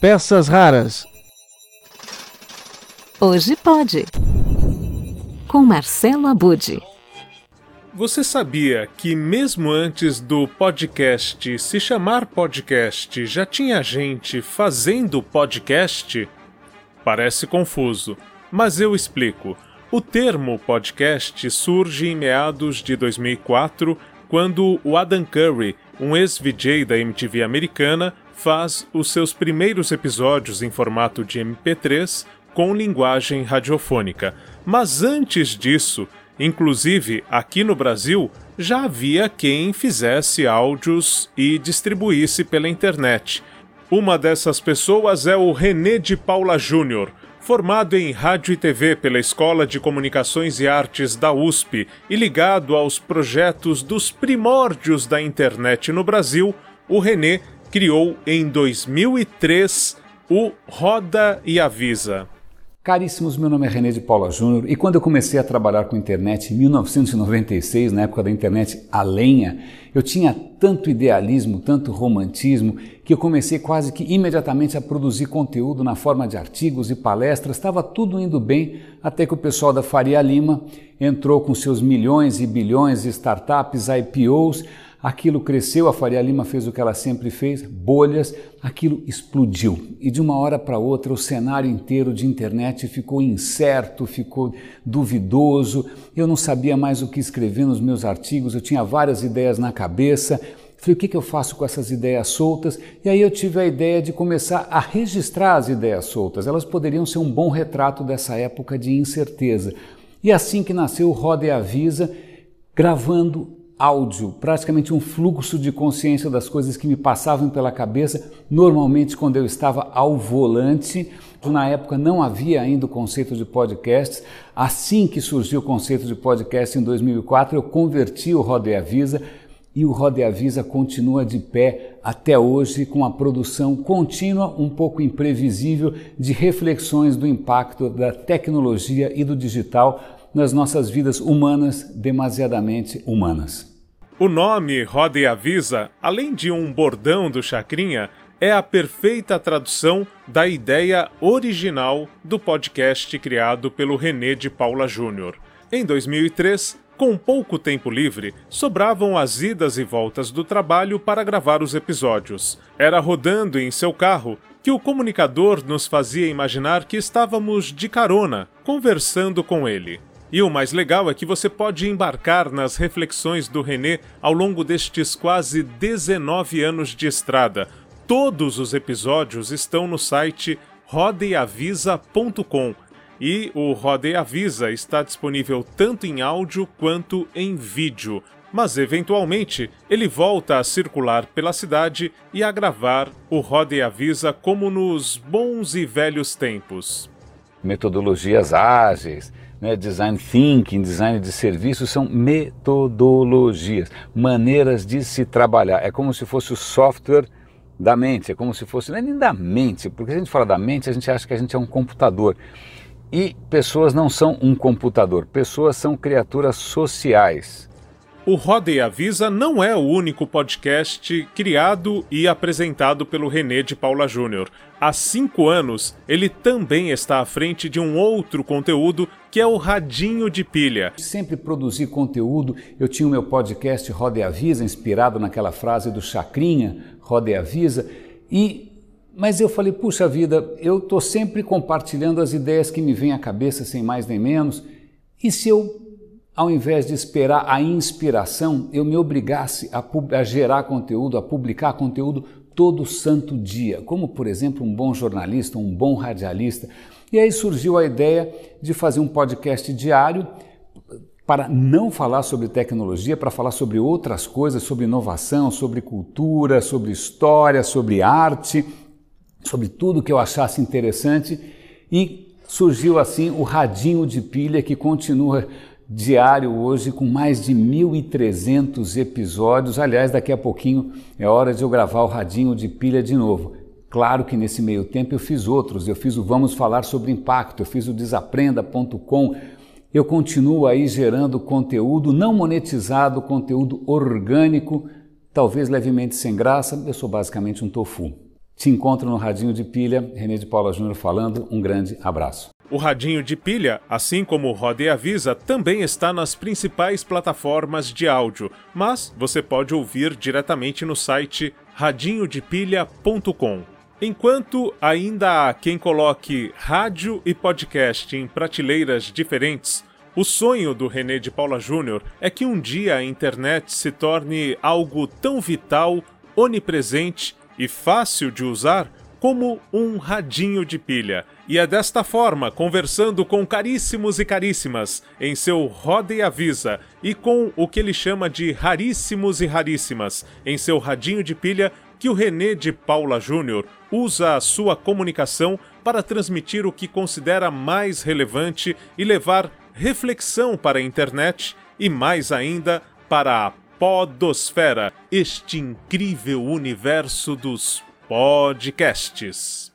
Peças raras. Hoje pode. Com Marcelo Abude. Você sabia que, mesmo antes do podcast se chamar podcast, já tinha gente fazendo podcast? Parece confuso, mas eu explico. O termo podcast surge em meados de 2004, quando o Adam Curry, um ex-VJ da MTV americana, faz os seus primeiros episódios em formato de MP3 com linguagem radiofônica. Mas antes disso, inclusive aqui no Brasil, já havia quem fizesse áudios e distribuísse pela internet. Uma dessas pessoas é o René de Paula Júnior, formado em rádio e TV pela Escola de Comunicações e Artes da USP e ligado aos projetos dos primórdios da internet no Brasil, o René criou em 2003 o Roda e Avisa. Caríssimos, meu nome é René de Paula Júnior e quando eu comecei a trabalhar com internet em 1996, na época da internet a lenha, eu tinha tanto idealismo, tanto romantismo, que eu comecei quase que imediatamente a produzir conteúdo na forma de artigos e palestras, estava tudo indo bem, até que o pessoal da Faria Lima entrou com seus milhões e bilhões de startups, IPOs, aquilo cresceu, a Faria Lima fez o que ela sempre fez, bolhas, aquilo explodiu. E de uma hora para outra o cenário inteiro de internet ficou incerto, ficou duvidoso, eu não sabia mais o que escrever nos meus artigos, eu tinha várias ideias na cabeça. Falei, o que, que eu faço com essas ideias soltas? E aí eu tive a ideia de começar a registrar as ideias soltas. Elas poderiam ser um bom retrato dessa época de incerteza. E assim que nasceu o Roda e Avisa, gravando áudio, praticamente um fluxo de consciência das coisas que me passavam pela cabeça, normalmente quando eu estava ao volante. Na época não havia ainda o conceito de podcast. Assim que surgiu o conceito de podcast em 2004, eu converti o Roda e Avisa e o Roda e Avisa continua de pé até hoje com a produção contínua, um pouco imprevisível, de reflexões do impacto da tecnologia e do digital nas nossas vidas humanas, demasiadamente humanas. O nome Roda e Avisa, além de um bordão do Chacrinha, é a perfeita tradução da ideia original do podcast criado pelo René de Paula Júnior. Em 2003, com pouco tempo livre, sobravam as idas e voltas do trabalho para gravar os episódios. Era rodando em seu carro que o comunicador nos fazia imaginar que estávamos de carona, conversando com ele. E o mais legal é que você pode embarcar nas reflexões do René ao longo destes quase 19 anos de estrada. Todos os episódios estão no site rodeavisa.com e o Rode Avisa está disponível tanto em áudio quanto em vídeo. Mas eventualmente ele volta a circular pela cidade e a gravar o Rode Avisa como nos bons e velhos tempos. Metodologias ágeis né, design thinking, design de serviços, são metodologias, maneiras de se trabalhar. É como se fosse o software da mente, é como se fosse, não é nem da mente, porque se a gente fala da mente, a gente acha que a gente é um computador. E pessoas não são um computador, pessoas são criaturas sociais. O Roda e Avisa não é o único podcast criado e apresentado pelo René de Paula Júnior. Há cinco anos, ele também está à frente de um outro conteúdo que é o Radinho de Pilha. Sempre produzi conteúdo. Eu tinha o meu podcast Roda e Avisa, inspirado naquela frase do Chacrinha, Roda e Avisa. E mas eu falei, puxa vida, eu estou sempre compartilhando as ideias que me vêm à cabeça, sem mais nem menos. E se eu ao invés de esperar a inspiração, eu me obrigasse a, a, gerar conteúdo, a publicar conteúdo todo santo dia, como por exemplo um bom jornalista, um bom radialista. E aí surgiu a ideia de fazer um podcast diário para não falar sobre tecnologia, para falar sobre outras coisas, sobre inovação, sobre cultura, sobre história, sobre arte, sobre tudo que eu achasse interessante. E surgiu assim o radinho de pilha que continua diário hoje com mais de 1.300 episódios. Aliás, daqui a pouquinho é hora de eu gravar o radinho de pilha de novo. Claro que nesse meio tempo eu fiz outros, eu fiz o Vamos Falar sobre Impacto, eu fiz o Desaprenda.com, eu continuo aí gerando conteúdo não monetizado, conteúdo orgânico, talvez levemente sem graça, eu sou basicamente um tofu. Te encontro no Radinho de Pilha, René de Paula Júnior falando. Um grande abraço. O Radinho de Pilha, assim como o Roda e Avisa, também está nas principais plataformas de áudio, mas você pode ouvir diretamente no site radinhodepilha.com. Enquanto ainda há quem coloque rádio e podcast em prateleiras diferentes, o sonho do René de Paula Júnior é que um dia a internet se torne algo tão vital, onipresente e fácil de usar como um radinho de pilha. E é desta forma, conversando com caríssimos e caríssimas em seu Roda e Avisa e com o que ele chama de raríssimos e raríssimas em seu radinho de pilha, que o René de Paula Júnior usa a sua comunicação para transmitir o que considera mais relevante e levar reflexão para a internet e mais ainda para a Podosfera, este incrível universo dos podcasts.